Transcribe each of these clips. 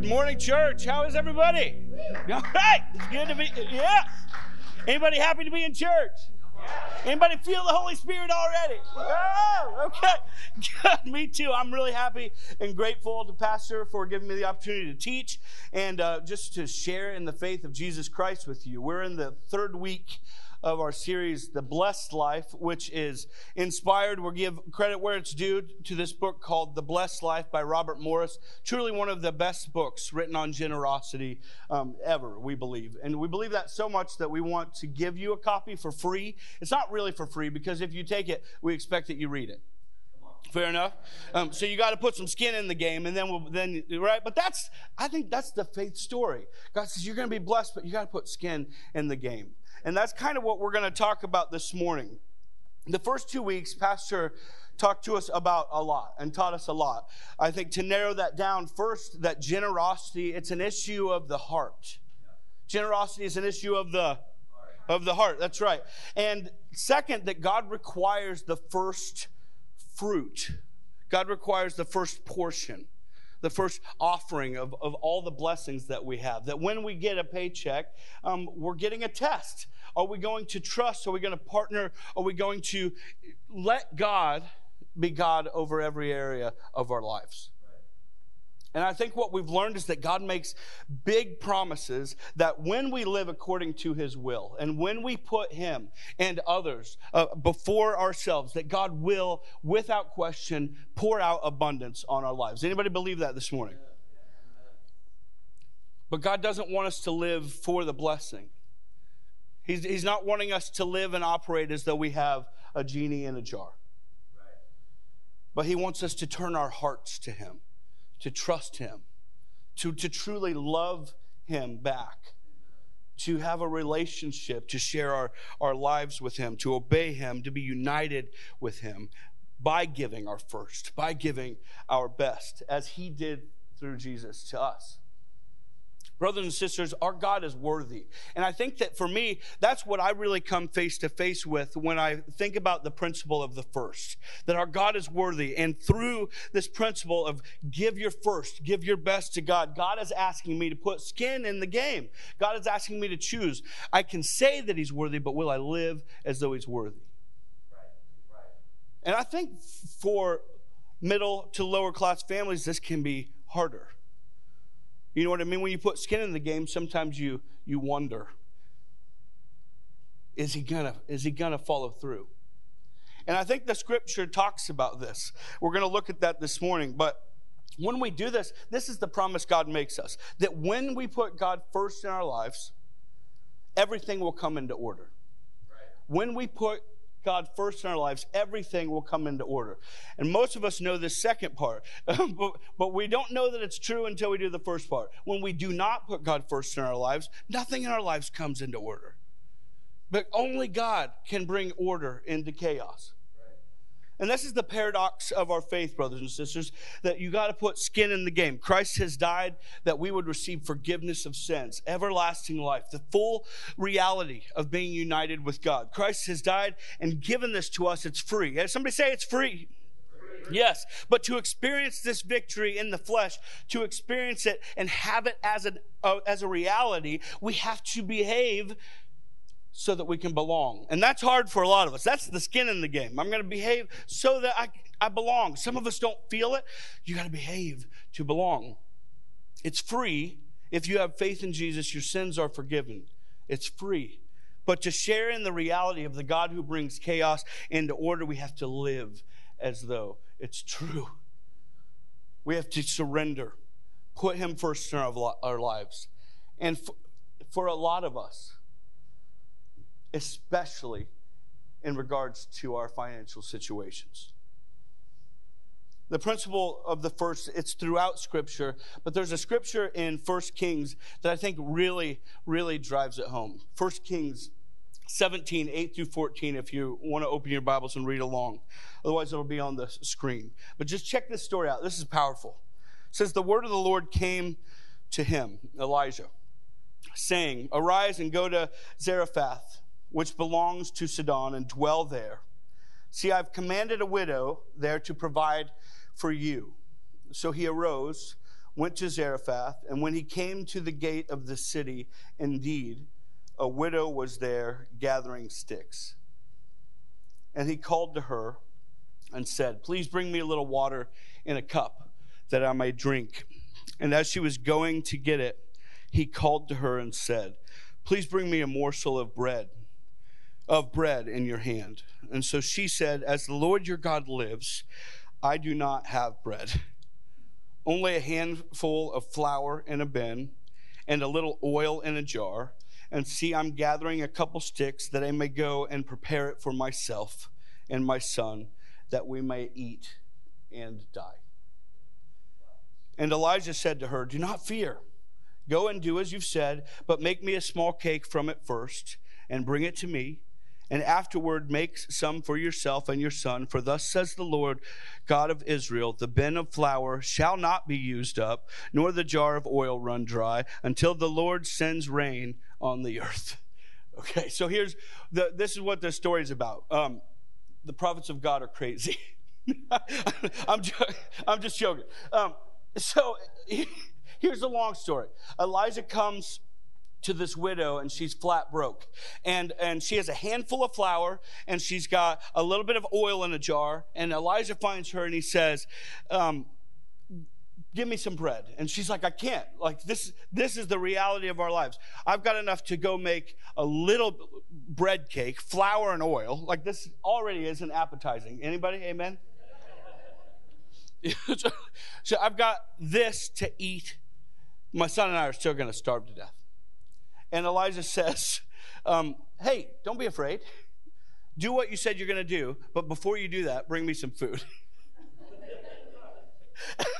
good morning, church. How is everybody? All right, it's good to be. Yeah. Anybody happy to be in church? Anybody feel the Holy Spirit already? Oh, okay. Good. Me too. I'm really happy and grateful to Pastor for giving me the opportunity to teach and uh, just to share in the faith of Jesus Christ with you. We're in the third week of our series, The Blessed Life, which is inspired. We'll give credit where it's due to this book called The Blessed Life by Robert Morris. Truly one of the best books written on generosity um, ever, we believe. And we believe that so much that we want to give you a copy for free. It's not really for free because if you take it, we expect that you read it. Fair enough. Um, so you got to put some skin in the game, and then we'll then right. But that's I think that's the faith story. God says you're going to be blessed, but you got to put skin in the game. And that's kind of what we're going to talk about this morning. The first two weeks, Pastor talked to us about a lot and taught us a lot. I think to narrow that down, first, that generosity, it's an issue of the heart. Generosity is an issue of the of the heart. That's right. And second, that God requires the first fruit. God requires the first portion the first offering of, of all the blessings that we have. That when we get a paycheck, um, we're getting a test. Are we going to trust? Are we going to partner? Are we going to let God be God over every area of our lives? And I think what we've learned is that God makes big promises that when we live according to his will and when we put him and others uh, before ourselves, that God will, without question, pour out abundance on our lives. Anybody believe that this morning? But God doesn't want us to live for the blessing. He's, he's not wanting us to live and operate as though we have a genie in a jar. But He wants us to turn our hearts to Him, to trust Him, to, to truly love Him back, to have a relationship, to share our, our lives with Him, to obey Him, to be united with Him by giving our first, by giving our best, as He did through Jesus to us. Brothers and sisters, our God is worthy. And I think that for me, that's what I really come face to face with when I think about the principle of the first. That our God is worthy. And through this principle of give your first, give your best to God, God is asking me to put skin in the game. God is asking me to choose. I can say that He's worthy, but will I live as though He's worthy? And I think for middle to lower class families, this can be harder. You know what I mean? When you put skin in the game, sometimes you you wonder, is he gonna is he gonna follow through? And I think the scripture talks about this. We're gonna look at that this morning, but when we do this, this is the promise God makes us that when we put God first in our lives, everything will come into order. Right. When we put God first in our lives, everything will come into order. And most of us know the second part, but, but we don't know that it's true until we do the first part. When we do not put God first in our lives, nothing in our lives comes into order. But only God can bring order into chaos. And this is the paradox of our faith, brothers and sisters, that you got to put skin in the game. Christ has died that we would receive forgiveness of sins, everlasting life, the full reality of being united with God. Christ has died and given this to us. It's free. Somebody say it's free. Yes, but to experience this victory in the flesh, to experience it and have it as, an, uh, as a reality, we have to behave so that we can belong. And that's hard for a lot of us. That's the skin in the game. I'm going to behave so that I, I belong. Some of us don't feel it. You got to behave to belong. It's free. If you have faith in Jesus, your sins are forgiven. It's free. But to share in the reality of the God who brings chaos into order, we have to live as though it's true. We have to surrender, put Him first in our, lives. And for, for a lot of us, especially in regards to our financial situations. The principle of the first, it's throughout Scripture, but there's a scripture in First Kings that I think really, really drives it home. First Kings 17, 8 through 14, if you want to open your Bibles and read along. Otherwise, it'll be on the screen. But just check this story out. This is powerful. It says, The word of the Lord came to him, Elijah, saying, Arise and go to Zarephath which belongs to Sidon, and dwell there. See, I've commanded a widow there to provide for you. So he arose, went to Zarephath, and when he came to the gate of the city, indeed, a widow was there gathering sticks. And he called to her and said, Please bring me a little water in a cup that I may drink. And as she was going to get it, he called to her and said, Please bring me a morsel of bread, of bread in your hand. And so she said, As the Lord your God lives, I do not have bread only a handful of flour in a bin and a little oil in a jar. And see, I'm gathering a couple sticks that I may go and prepare it for myself and my son, that we may eat and die. And Elijah said to her, Do not fear. Go and do as you've said, but make me a small cake from it first, and bring it to me and afterward make some for yourself and your son. For thus says the Lord God of Israel the bin of flour shall not be used up, nor the jar of oil run dry, until the Lord sends rain on the earth. Okay, so here's the this is what this story is about. Um, the prophets of God are crazy. I'm, I'm just joking. Um, so here's the long story Elijah comes to this widow and she's flat broke. And, and she has a handful of flour and she's got a little bit of oil in a jar. And Elijah finds her and he says, um, give me some bread. And she's like i can't. Like this this is the reality of our lives. I've got enough to go make a little bread cake flour and oil. Like this already isn't appetizing. Anybody? Amen? So, so i've got this to eat. My son and i are still going to starve to death and Elijah says, um, Hey, don't be afraid. Do what you said you're going to do, but before you do that, bring me some food.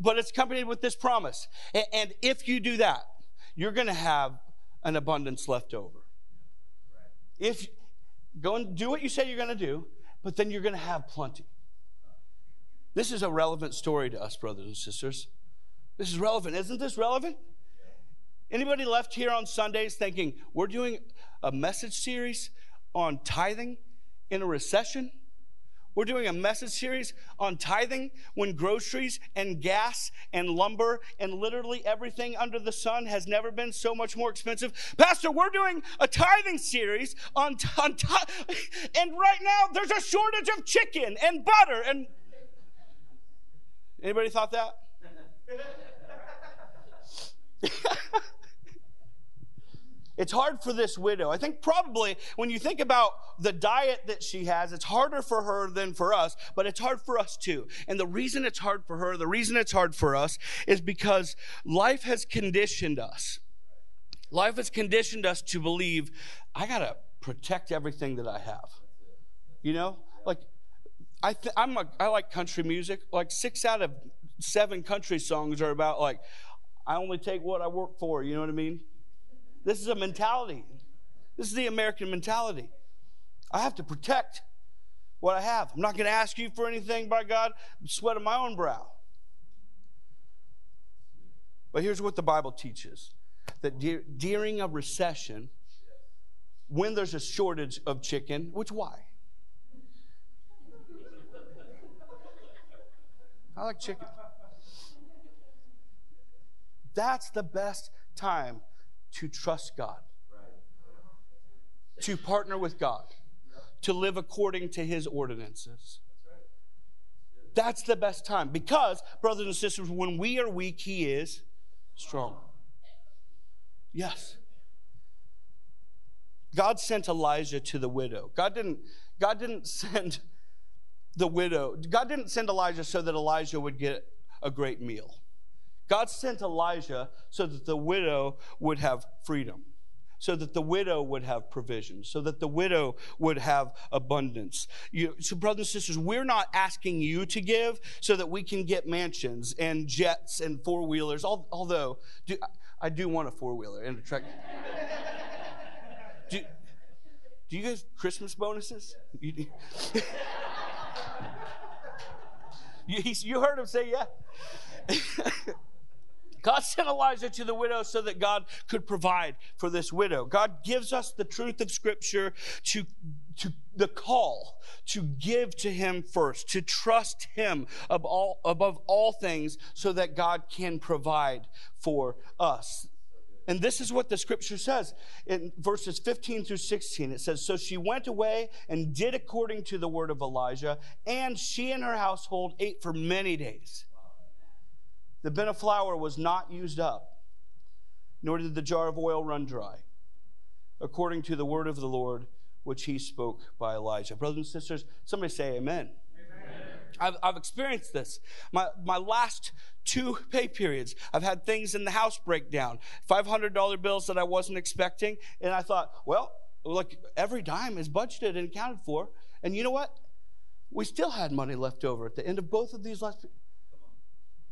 but it's accompanied with this promise. And if you do that, you're going to have an abundance left over. If go and do what you say you're going to do, but then you're going to have plenty. This is a relevant story to us, brothers and sisters. This is relevant. Isn't this relevant? Anybody left here on Sundays thinking we're doing a message series on tithing in a recession? We're doing a message series on tithing when groceries and gas and lumber and literally everything under the sun has never been so much more expensive. Pastor, we're doing a tithing series on, on and right now there's a shortage of chicken and butter and anybody thought that? It's hard for this widow. I think probably when you think about the diet that she has, it's harder for her than for us, but it's hard for us too. And the reason it's hard for her, the reason it's hard for us is because life has conditioned us. Life has conditioned us to believe, I got to protect everything that I have. You know, like I th- I'm a, I like country music. Like six out of seven country songs are about like, I only take what I work for. You know what I mean? This is a mentality. This is the American mentality. I have to protect what I have. I'm not going to ask you for anything by God, sweat of my own brow. But here's what the Bible teaches that de- during a recession, when there's a shortage of chicken, which why? I like chicken. That's the best time to trust God, to partner with God, to live according to His ordinances. That's the best time because, brothers and sisters, when we are weak, He is strong. Yes. God sent Elijah to the widow. God didn't, God didn't send the widow. God didn't send Elijah so that Elijah would get a great meal. God sent Elijah so that the widow would have freedom, so that the widow would have provision, so that the widow would have abundance. You, so, brothers and sisters, we're not asking you to give so that we can get mansions and jets and four wheelers, although do, I do want a four wheeler and a truck. do, do you guys Christmas bonuses? You, you, you heard him say yeah. God sent Elijah to the widow so that God could provide for this widow. God gives us the truth of Scripture to, to the call to give to him first, to trust him above all, above all things so that God can provide for us. And this is what the scripture says in verses 15 through 16. It says, So she went away and did according to the word of Elijah, and she and her household ate for many days. The bin of flour was not used up, nor did the jar of oil run dry, according to the word of the Lord which he spoke by Elijah. Brothers and sisters, somebody say amen. I've, I've, experienced this. My, my last two pay periods, I've had things in the house break down. $500 bills that I wasn't expecting. And I thought, well, look, every dime is budgeted and accounted for. And you know what? We still had money left over at the end of both of these last.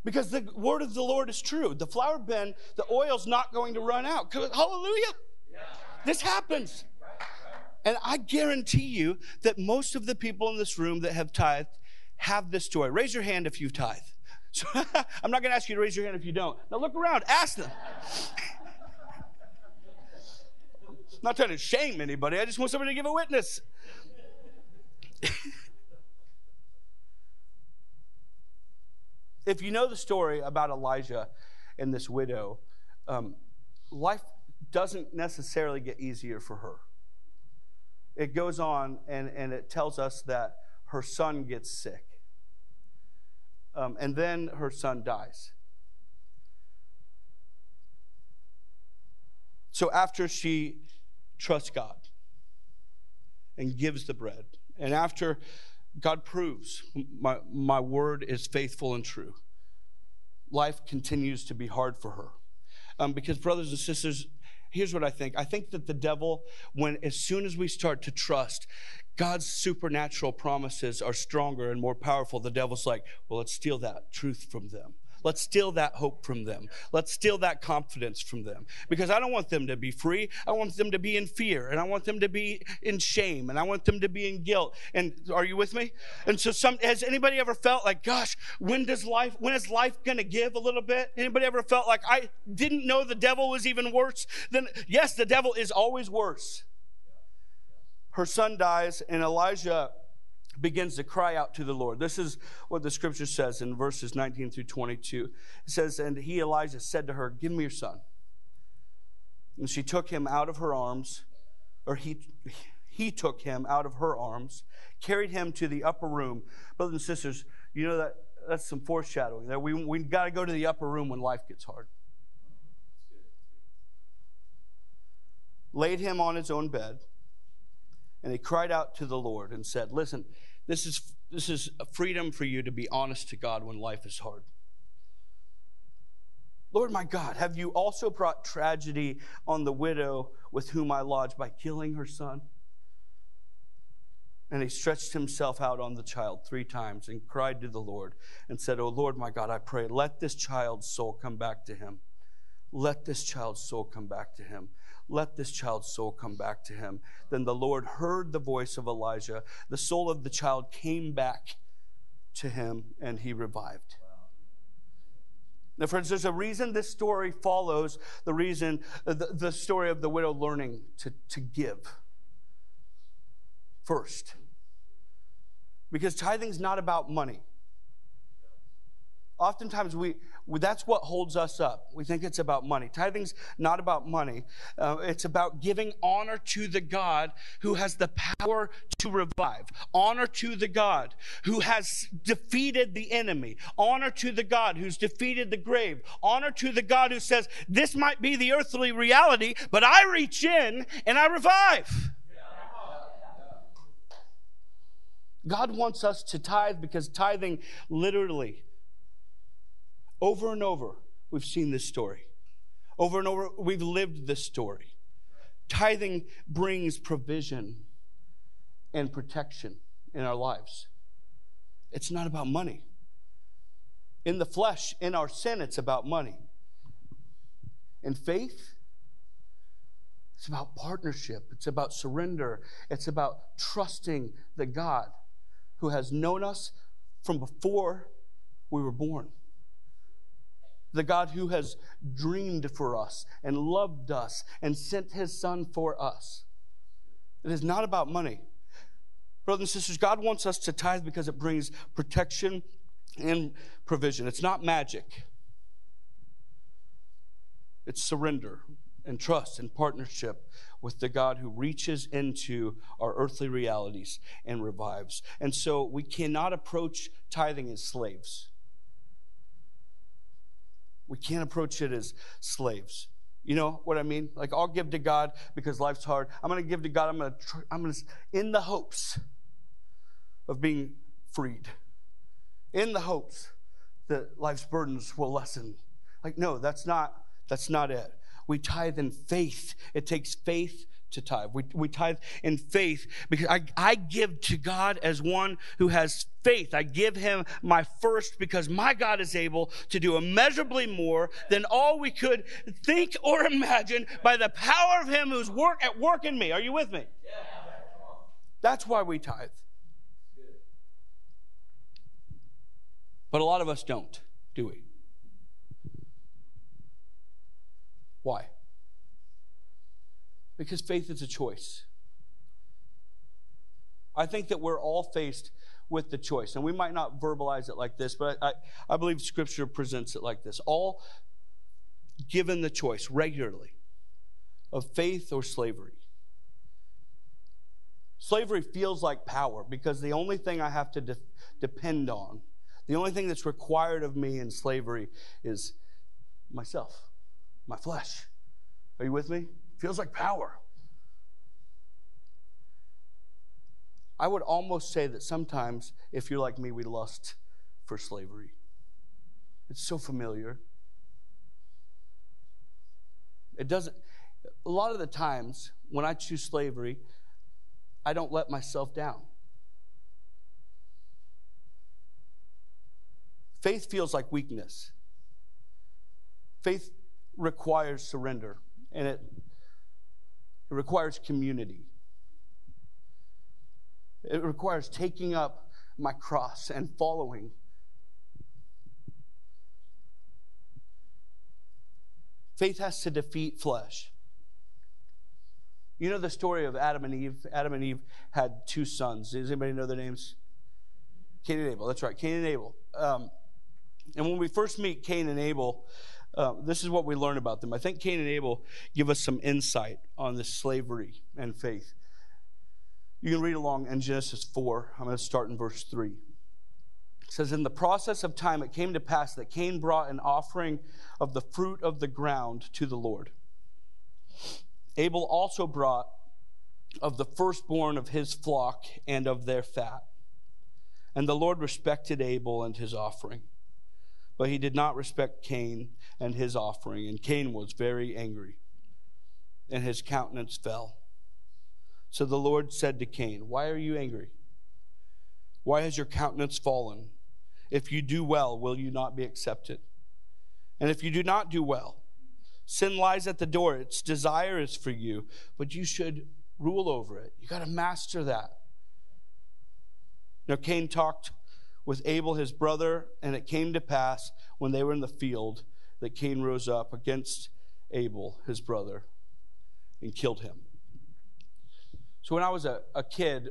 Because the word of the Lord is true. The flour bin, the oil's not going to run out. Hallelujah. Yeah. This happens. And I guarantee you that most of the people in this room that have tithed have this story. Raise your hand if you've tithed. So, I'm not going to ask you to raise your hand if you don't. Now look around, ask them. I'm not trying to shame anybody, I just want somebody to give a witness. if you know the story about Elijah and this widow, um, life doesn't necessarily get easier for her it goes on and, and it tells us that her son gets sick. Um, and then her son dies. So after she trusts God and gives the bread, and after God proves my, my word is faithful and true, life continues to be hard for her. Um, because, brothers and sisters, here's what I think. I think that the devil, when as soon as we start to trust, God's supernatural promises are stronger and more powerful. The devil's like, well, let's steal that truth from them. Let's steal that hope from them. Let's steal that confidence from them. Because I don't want them to be free. I want them to be in fear and I want them to be in shame and I want them to be in guilt. And are you with me? And so some has anybody ever felt like, gosh, when does life when is life gonna give a little bit? Anybody ever felt like I didn't know the devil was even worse than yes, the devil is always worse. Her son dies, and Elijah begins to cry out to the Lord. This is what the scripture says in verses 19 through 22. It says, And he, Elijah, said to her, Give me your son. And she took him out of her arms, or he, he took him out of her arms, carried him to the upper room. Brothers and sisters, you know that that's some foreshadowing. That we we got to go to the upper room when life gets hard. Laid him on his own bed and he cried out to the Lord and said, Listen, this is, this is freedom for you to be honest to God when life is hard. Lord my God, have you also brought tragedy on the widow with whom I lodged by killing her son? And he stretched himself out on the child three times and cried to the Lord and said, Oh Lord my God, I pray, let this child's soul come back to him. Let this child's soul come back to him let this child's soul come back to him. Then the Lord heard the voice of Elijah. The soul of the child came back to him, and he revived. Now, friends, there's a reason this story follows the reason, uh, the, the story of the widow learning to, to give first. Because tithing's not about money. Oftentimes, we, that's what holds us up. We think it's about money. Tithing's not about money. Uh, it's about giving honor to the God who has the power to revive. Honor to the God who has defeated the enemy. Honor to the God who's defeated the grave. Honor to the God who says, this might be the earthly reality, but I reach in and I revive. God wants us to tithe because tithing literally over and over, we've seen this story. Over and over, we've lived this story. Tithing brings provision and protection in our lives. It's not about money. In the flesh, in our sin, it's about money. In faith, it's about partnership, it's about surrender, it's about trusting the God who has known us from before we were born the God who has dreamed for us and loved us and sent his son for us. It is not about money. Brothers and sisters, God wants us to tithe because it brings protection and provision. It's not magic, it's surrender and trust and partnership with the God who reaches into our earthly realities and revives. And so we cannot approach tithing as slaves. We can't approach it as slaves. You know what I mean? Like I'll give to God because life's hard. I'm going to give to God. I'm going to I'm going to in the hopes of being freed. In the hopes that life's burdens will lessen. Like no, that's not that's not it. We tithe in faith. It takes faith to tithe. We, we tithe in faith because I, I give to God as one who has faith. I give him my first because my God is able to do immeasurably more than all we could think or imagine by the power of him who's work at work in me. Are you with me? That's why we tithe. But a lot of us don't, do we? Why? Because faith is a choice. I think that we're all faced with the choice. And we might not verbalize it like this, but I, I believe Scripture presents it like this. All given the choice regularly of faith or slavery. Slavery feels like power because the only thing I have to de- depend on, the only thing that's required of me in slavery is myself my flesh. Are you with me? Feels like power. I would almost say that sometimes, if you're like me, we lust for slavery. It's so familiar. It doesn't, a lot of the times when I choose slavery, I don't let myself down. Faith feels like weakness. Faith requires surrender and it, it requires community. It requires taking up my cross and following. Faith has to defeat flesh. You know the story of Adam and Eve? Adam and Eve had two sons. Does anybody know their names? Cain and Abel. That's right, Cain and Abel. Um, and when we first meet Cain and Abel, uh, this is what we learn about them. I think Cain and Abel give us some insight on this slavery and faith. You can read along in Genesis 4. I'm going to start in verse 3. It says, In the process of time, it came to pass that Cain brought an offering of the fruit of the ground to the Lord. Abel also brought of the firstborn of his flock and of their fat. And the Lord respected Abel and his offering. But he did not respect Cain and his offering, and Cain was very angry, and his countenance fell. So the Lord said to Cain, Why are you angry? Why has your countenance fallen? If you do well, will you not be accepted? And if you do not do well, sin lies at the door. Its desire is for you, but you should rule over it. You got to master that. Now, Cain talked with Abel his brother, and it came to pass when they were in the field that Cain rose up against Abel his brother and killed him. So when I was a, a kid,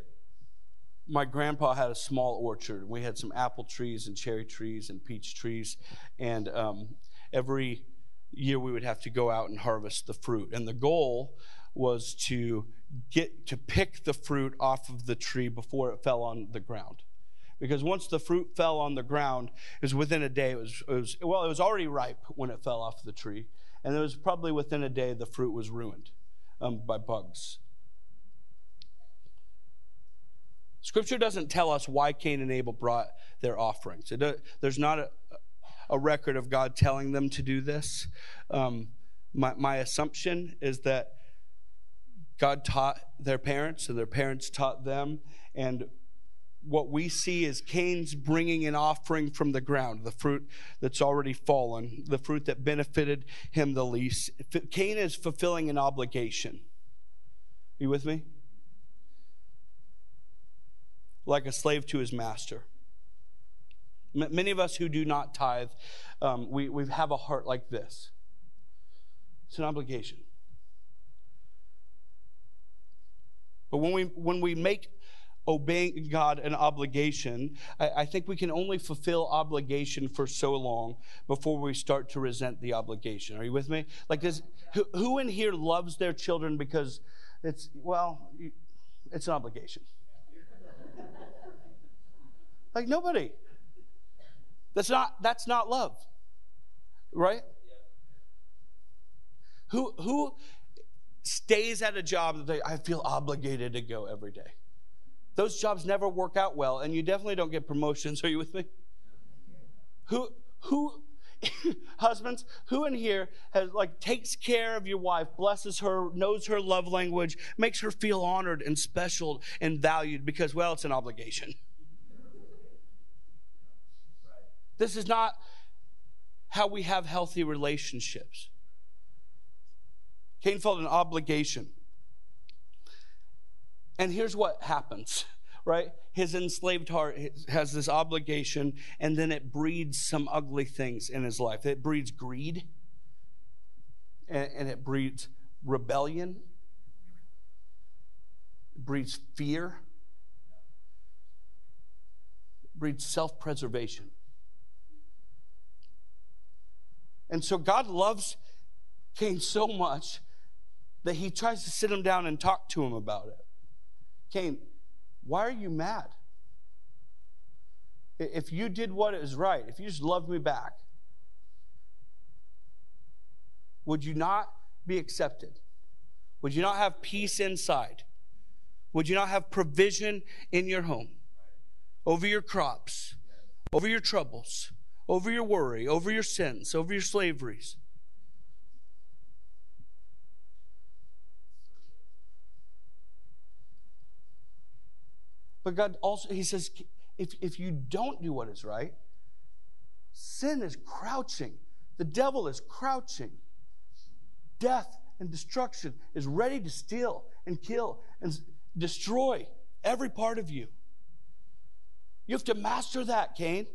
my grandpa had a small orchard. We had some apple trees and cherry trees and peach trees, and um, every year we would have to go out and harvest the fruit. And the goal was to get to pick the fruit off of the tree before it fell on the ground because once the fruit fell on the ground, it was within a day. It was, it was well, it was already ripe when it fell off the tree, and it was probably within a day the fruit was ruined um, by bugs. Scripture doesn't tell us why Cain and Abel brought their offerings. It, there's not a, a, record of God telling them to do this. Um, my, my assumption is that God taught their parents, and their parents taught them, and what we see is Cain's bringing an offering from the ground, the fruit that's already fallen, the fruit that benefited him the least. Cain is fulfilling an obligation. Are you with me? Like a slave to his master. Many of us who do not tithe, um, we, we have a heart like this. It's an obligation. But when we when we make obeying God an obligation, I, I, think we can only fulfill obligation for so long before we start to resent the obligation. Are you with me? Like, this, who, who in here loves their children because it's, well, it's an obligation? like, nobody. That's not, that's not love, right? Who, who stays at a job that they, I feel obligated to go every day? Those jobs never work out well, and you definitely don't get promotions. Are you with me? Who, who, husbands, who in here has like takes care of your wife, blesses her, knows her love language, makes her feel honored and special and valued because, well, it's an obligation. This is not how we have healthy relationships. Cain felt an obligation. And here's what happens, right? His enslaved heart has this obligation, and then it breeds some ugly things in his life. It breeds greed, and, it breeds rebellion, it breeds fear, it breeds self preservation. And so God loves Cain so much that he tries to sit him down and talk to him about it. Cain, why are you mad? If you did what is right, if you just loved me back, would you not be accepted? Would you not have peace inside? Would you not have provision in your home, over your crops, over your troubles, over your worry, over your sins, over your slaveries? But God also, He says, if, if you don't do what is right, sin is crouching. The devil is crouching. Death and destruction is ready to steal and kill and destroy every part of you. You have to master that, Cain.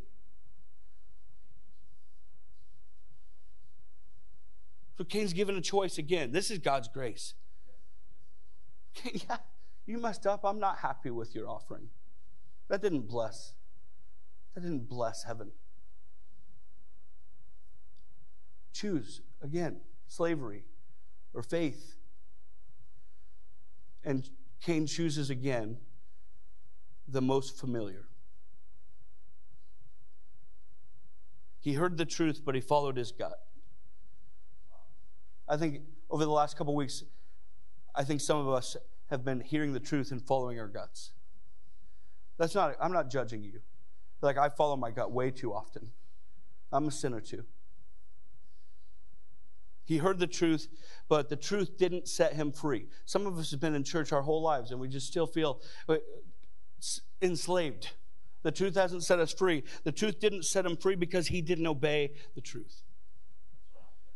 So Cain's given a choice again. This is God's grace. yeah, you messed up. I'm not happy with your offering. That didn't bless. That didn't bless heaven. Choose again slavery or faith. And Cain chooses again the most familiar. He heard the truth, but he followed his gut. I think over the last couple weeks, I think some of us have been hearing the truth and following our guts. That's not, I'm not judging you. Like, I follow my gut way too often. I'm a sinner too. He heard the truth, but the truth didn't set him free. Some of us have been in church our whole lives and we just still feel uh, enslaved. The truth hasn't set us free. The truth didn't set him free because he didn't obey the truth.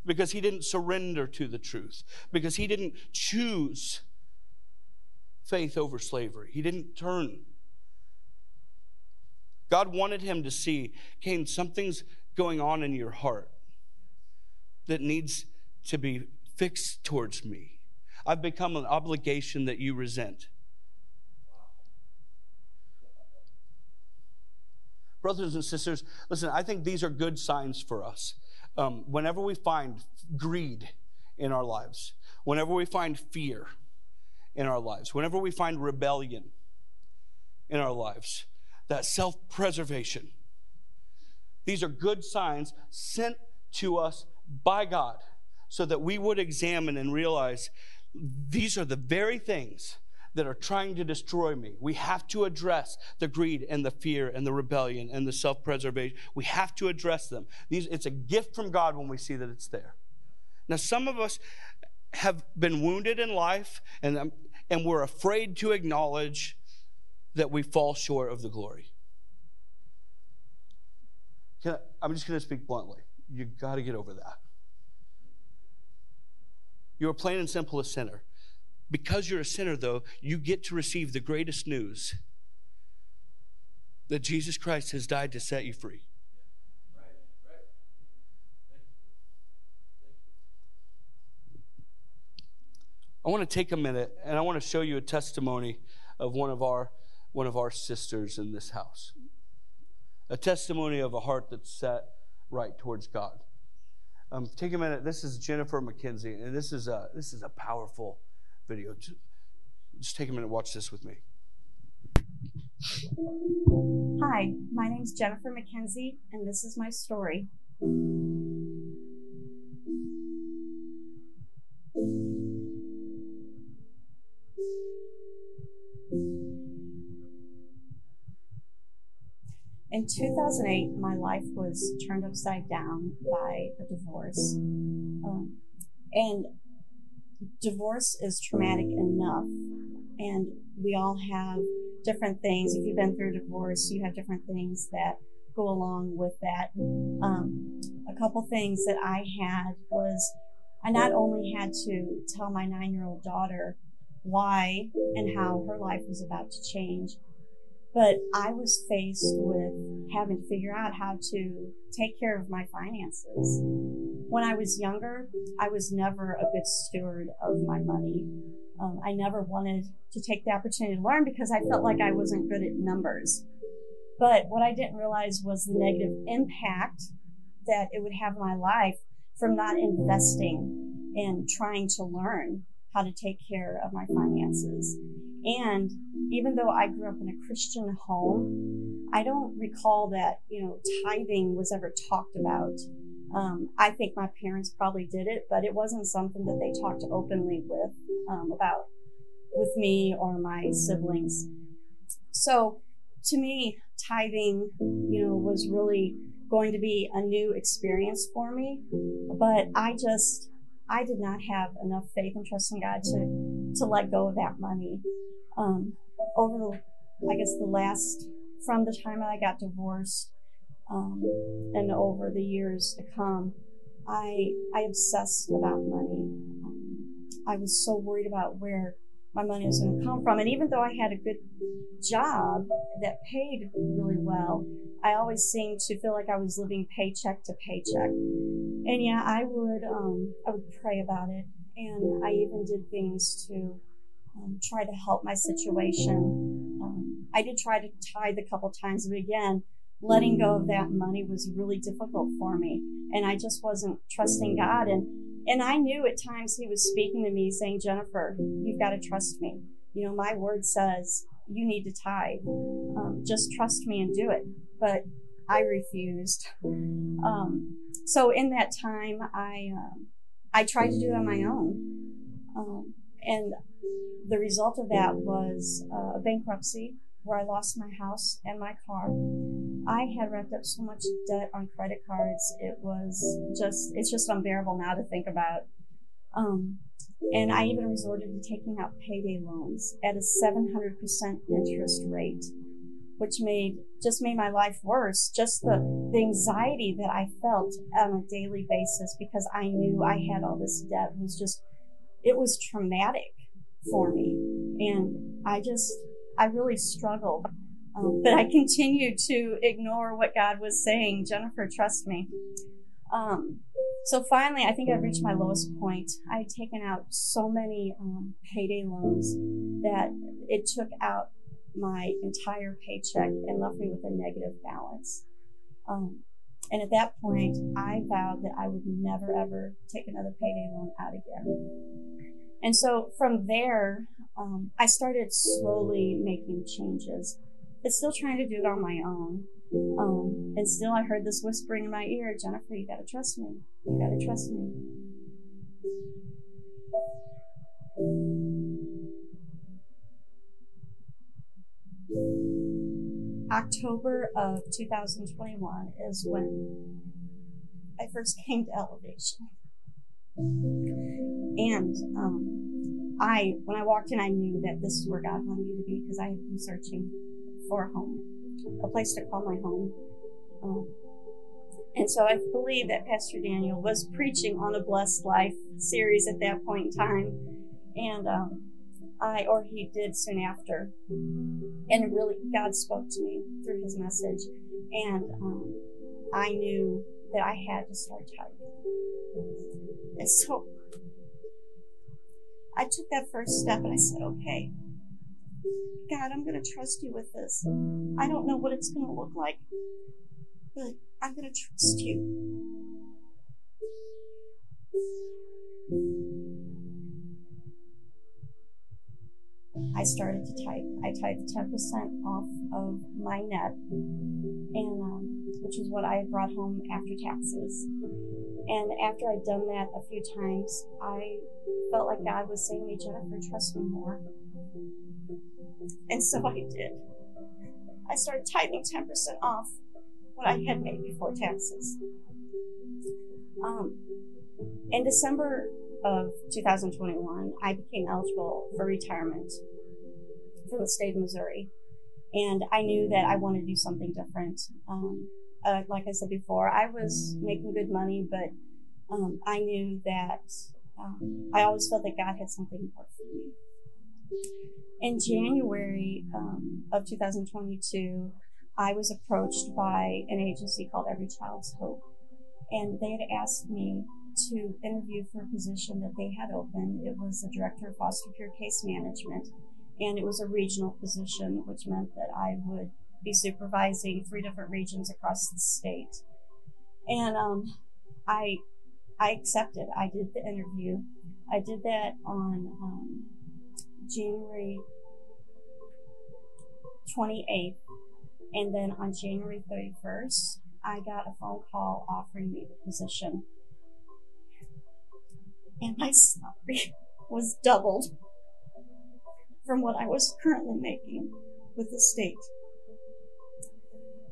Because he didn't surrender to the truth. Because he didn't choose faith over slavery. He didn't turn. God wanted him to see, Cain, something's going on in your heart that needs to be fixed towards me. I've become an obligation that you resent. Brothers and sisters, listen, I think these are good signs for us. Um, whenever we find greed in our lives, whenever we find fear, in our lives, whenever we find rebellion in our lives, that self preservation, these are good signs sent to us by God so that we would examine and realize these are the very things that are trying to destroy me. We have to address the greed and the fear and the rebellion and the self preservation. We have to address them. These, it's a gift from God when we see that it's there. Now, some of us have been wounded in life and, um, and we're afraid to acknowledge that we fall short of the glory. I, I'm just going to speak bluntly. You got to get over that. You're plain and simple a sinner. Because you're a sinner, though, you get to receive the greatest news that Jesus Christ has died to set you free. I want to take a minute and I want to show you a testimony of one of our one of our sisters in this house. A testimony of a heart that's set right towards God. Um, take a minute. This is Jennifer McKenzie, and this is a this is a powerful video. Just take a minute. Watch this with me. Hi, my name is Jennifer McKenzie, and this is my story. In 2008, my life was turned upside down by a divorce. Um, and divorce is traumatic enough, and we all have different things. If you've been through divorce, you have different things that go along with that. Um, a couple things that I had was I not only had to tell my nine year old daughter why and how her life was about to change, but I was faced with having to figure out how to take care of my finances. When I was younger, I was never a good steward of my money. Um, I never wanted to take the opportunity to learn because I felt like I wasn't good at numbers. But what I didn't realize was the negative impact that it would have on my life from not investing in trying to learn how to take care of my finances. And even though I grew up in a Christian home, I don't recall that, you know, tithing was ever talked about. Um, I think my parents probably did it, but it wasn't something that they talked openly with um, about with me or my siblings. So to me, tithing, you know, was really going to be a new experience for me. But I just, I did not have enough faith and trust in God to, to let go of that money. Um, over I guess the last, from the time I got divorced, um, and over the years to come, I, I obsessed about money. I was so worried about where my money was going to come from. And even though I had a good job that paid really well, I always seemed to feel like I was living paycheck to paycheck. And yeah, I would um, I would pray about it, and I even did things to um, try to help my situation. Um, I did try to tithe a couple times, but again, letting go of that money was really difficult for me, and I just wasn't trusting God. And and I knew at times He was speaking to me, saying, "Jennifer, you've got to trust me. You know, my word says you need to tithe. Um, just trust me and do it." But I refused. Um, so in that time, I um, I tried to do it on my own, um, and the result of that was uh, a bankruptcy where I lost my house and my car. I had racked up so much debt on credit cards. It was just, it's just unbearable now to think about. Um, and I even resorted to taking out payday loans at a 700% interest rate, which made, just made my life worse. Just the, the anxiety that I felt on a daily basis because I knew I had all this debt was just, it was traumatic for me. And I just, I really struggled. Um, but I continued to ignore what God was saying. Jennifer, trust me. Um, so finally, I think I reached my lowest point. I had taken out so many um, payday loans that it took out my entire paycheck and left me with a negative balance. Um, and at that point, I vowed that I would never ever take another payday loan out again. And so from there, um, I started slowly making changes, but still trying to do it on my own. Um, and still, I heard this whispering in my ear Jennifer, you gotta trust me. You gotta trust me. October of 2021 is when I first came to Elevation. And um, I, when I walked in, I knew that this is where God wanted me to be because I had been searching for a home, a place to call my home. Um, and so I believe that Pastor Daniel was preaching on a blessed life series at that point in time. And um, I, or he did soon after. And really, God spoke to me through his message. And um, I knew that I had to start tithing. And so I took that first step and I said, okay, God, I'm going to trust you with this. I don't know what it's going to look like, but I'm going to trust you. I started to tithe. I tithed 10% off of my net, and um, which is what I brought home after taxes. And after I'd done that a few times, I felt like God was saying to me, Jennifer, trust me more. And so I did. I started tithing 10% off what I had made before taxes. Um, in December of 2021, I became eligible for retirement from the state of Missouri. And I knew that I wanted to do something different. Um, uh, like I said before, I was making good money, but um, I knew that um, I always felt that God had something more for me. In January um, of 2022, I was approached by an agency called Every Child's Hope, and they had asked me to interview for a position that they had open. It was the director of foster care case management, and it was a regional position, which meant that I would be supervising three different regions across the state. And um, I I accepted. I did the interview. I did that on um, January 28th, and then on January 31st, I got a phone call offering me the position and my salary was doubled from what I was currently making with the state.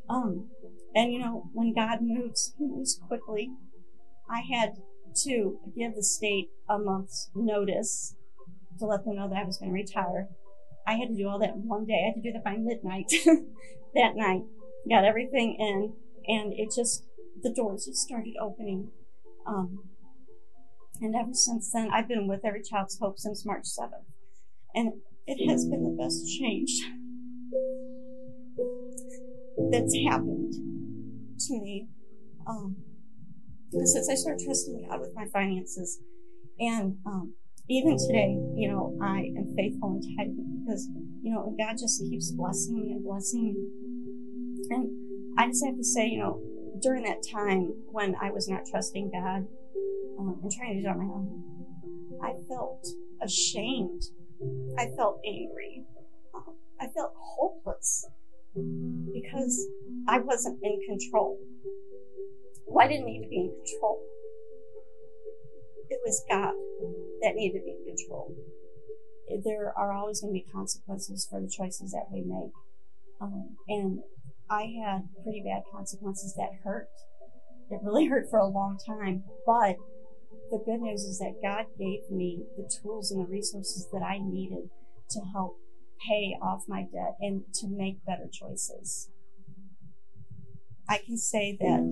Um, and you know, when God moves, He moves quickly. I had to give the state a month's notice to let them know that I was going to retire. I had to do all that in one day. I had to do that by midnight that night. Got everything in, and it just the doors just started opening. Um, and ever since then, I've been with Every Child's Hope since March 7th. And it has been the best change that's happened to me um, since I started trusting God with my finances. And um, even today, you know, I am faithful and tithing because, you know, God just keeps blessing me and blessing me. And I just have to say, you know, during that time when I was not trusting God, um, and trying to do it on my own, I felt ashamed. I felt angry. I felt hopeless because I wasn't in control. Well, I didn't need to be in control. It was God that needed to be in control. There are always going to be consequences for the choices that we make. Um, and I had pretty bad consequences that hurt. It really hurt for a long time, but the good news is that God gave me the tools and the resources that I needed to help pay off my debt and to make better choices. I can say that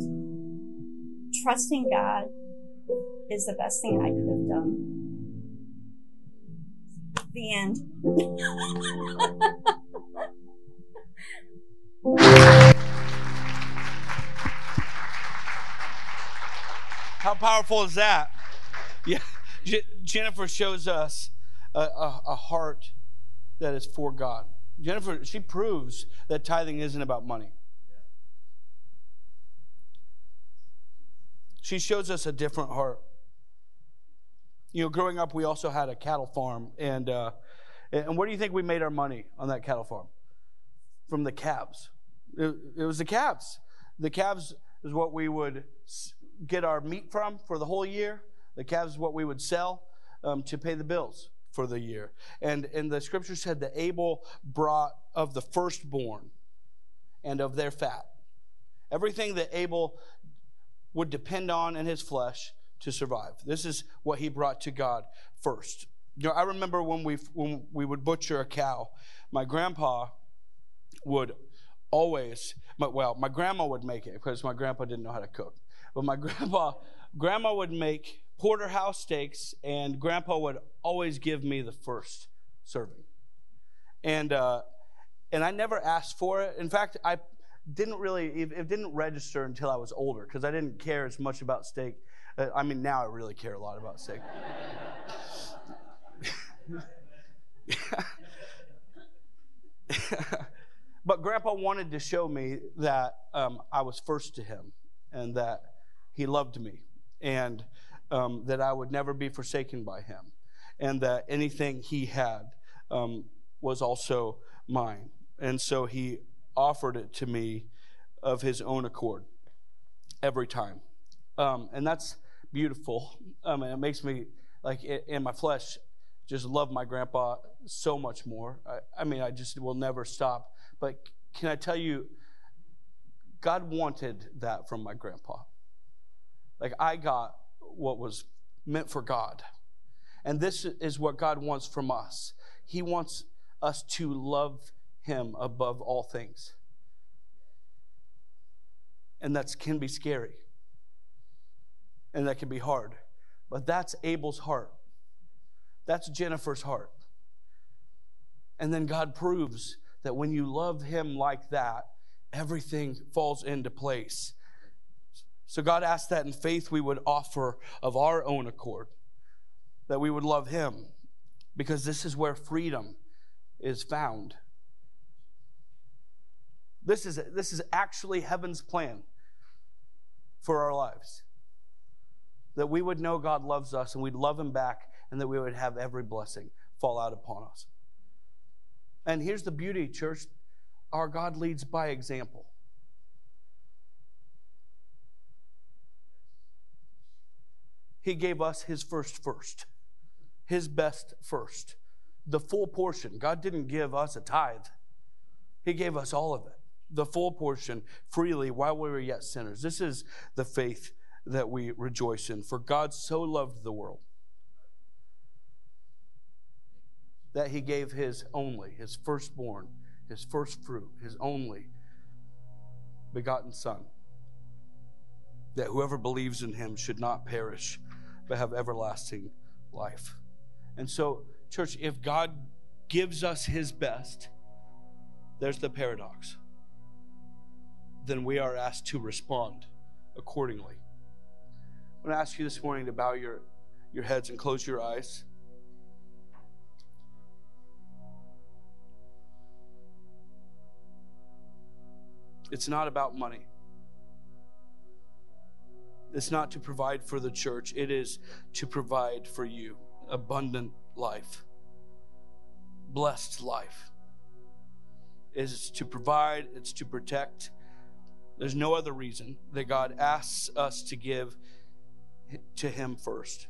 trusting God is the best thing I could have done. The end. How powerful is that? Yeah, J- Jennifer shows us a, a, a heart that is for God. Jennifer, she proves that tithing isn't about money. She shows us a different heart. You know, growing up, we also had a cattle farm, and uh, and where do you think we made our money on that cattle farm? From the calves. It, it was the calves. The calves is what we would get our meat from for the whole year. The calves is what we would sell um, to pay the bills for the year. And, and the scripture said that Abel brought of the firstborn and of their fat. Everything that Abel would depend on in his flesh to survive. This is what he brought to God first. You know, I remember when we when we would butcher a cow, my grandpa would always, well, my grandma would make it because my grandpa didn't know how to cook. But my grandpa, grandma would make porterhouse steaks, and Grandpa would always give me the first serving. And uh, and I never asked for it. In fact, I didn't really it didn't register until I was older because I didn't care as much about steak. Uh, I mean, now I really care a lot about steak. but Grandpa wanted to show me that um, I was first to him and that he loved me and um, that I would never be forsaken by him and that anything he had um, was also mine. And so he offered it to me of his own accord every time. Um, and that's beautiful. Um, and it makes me, like, in my flesh, just love my grandpa so much more. I, I mean, I just will never stop. But can I tell you, God wanted that from my grandpa. Like, I got what was meant for God. And this is what God wants from us. He wants us to love him above all things. And that can be scary. And that can be hard. But that's Abel's heart. That's Jennifer's heart. And then God proves that when you love him like that, everything falls into place. So God asked that in faith we would offer of our own accord, that we would love him, because this is where freedom is found. This is, this is actually heaven's plan for our lives. That we would know God loves us and we'd love him back and that we would have every blessing fall out upon us. And here's the beauty, church our God leads by example. He gave us his first first, his best first, the full portion. God didn't give us a tithe, he gave us all of it, the full portion freely while we were yet sinners. This is the faith that we rejoice in. For God so loved the world that he gave his only, his firstborn, his first fruit, his only begotten Son, that whoever believes in him should not perish, but have everlasting life. And so, church, if God gives us his best, there's the paradox. Then we are asked to respond accordingly. I want to ask you this morning to bow your, your heads and close your eyes. It's not about money. It's not to provide for the church, it is to provide for you abundant life, blessed life. It is to provide, it's to protect. There's no other reason that God asks us to give to Him first.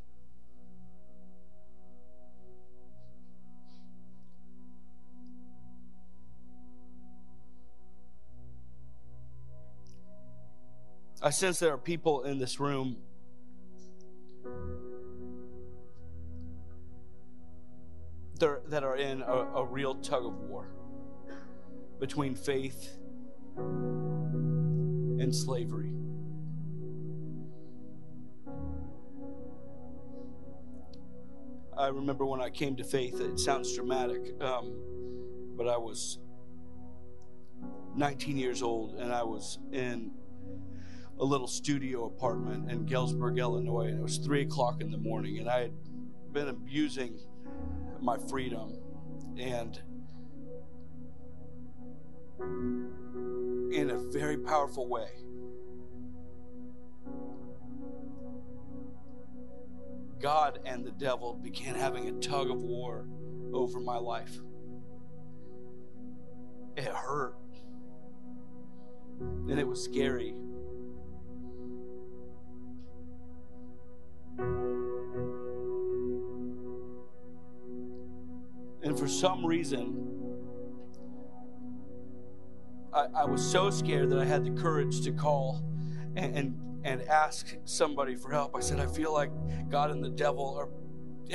I sense there are people in this room that are in a, a real tug of war between faith and slavery. I remember when I came to faith, it sounds dramatic, um, but I was 19 years old and I was in a little studio apartment in Galesburg, Illinois, and it was three o'clock in the morning, and I had been abusing my freedom and in a very powerful way. God and the devil began having a tug of war over my life. It hurt. And it was scary. And for some reason, I, I, was so scared that I had the courage to call and, and, and ask somebody for help. I said, I feel like God and the devil are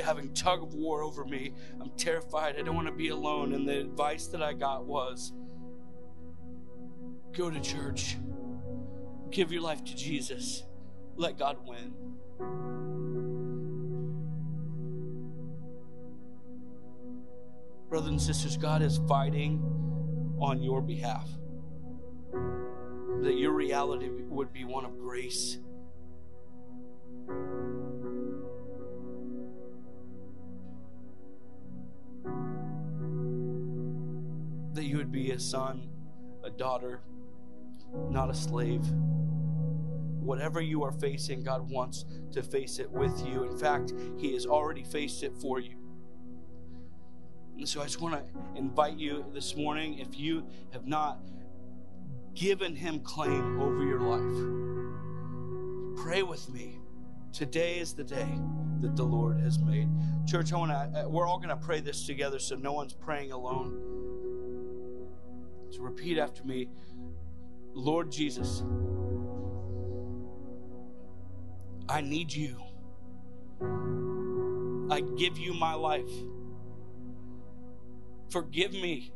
having tug of war over me. I'm terrified. I don't want to be alone. And the advice that I got was go to church, give your life to Jesus, let God win. Brothers and sisters, God is fighting on your behalf. That your reality would be one of grace. That you would be a son, a daughter, not a slave. Whatever you are facing, God wants to face it with you. In fact, He has already faced it for you. And so I just want to invite you this morning if you have not given Him claim over your life, pray with me. Today is the day that the Lord has made. Church, I want to, uh, we're all going to pray this together so no one's praying alone. So repeat after me Lord Jesus, I need you. I give you my life. Forgive me.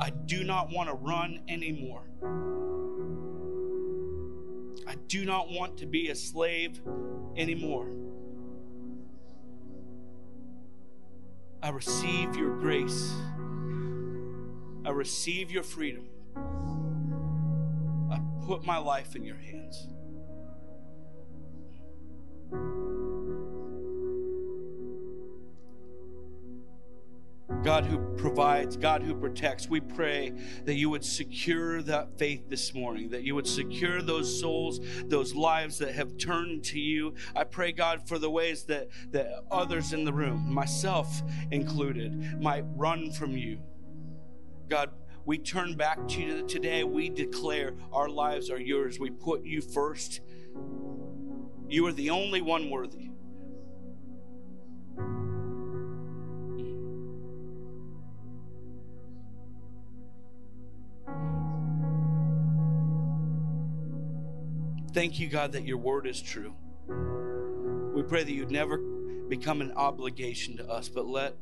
I do not want to run anymore. I do not want to be a slave anymore. I receive your grace. I receive your freedom. I put my life in your hands. God who provides, God who protects, we pray that you would secure that faith this morning, that you would secure those souls, those lives that have turned to you. I pray, God, for the ways that, that others in the room, myself included, might run from you. God, we turn back to you today. We declare our lives are yours. We put you first. You are the only one worthy. Thank you, God, that your word is true. We pray that you'd never become an obligation to us, but let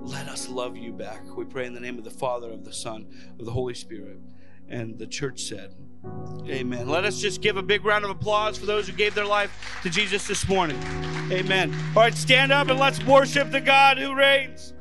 let us love you back. We pray in the name of the Father, of the Son, of the Holy Spirit. And the church said, Amen. Let us just give a big round of applause for those who gave their life to Jesus this morning. Amen. All right, stand up and let's worship the God who reigns.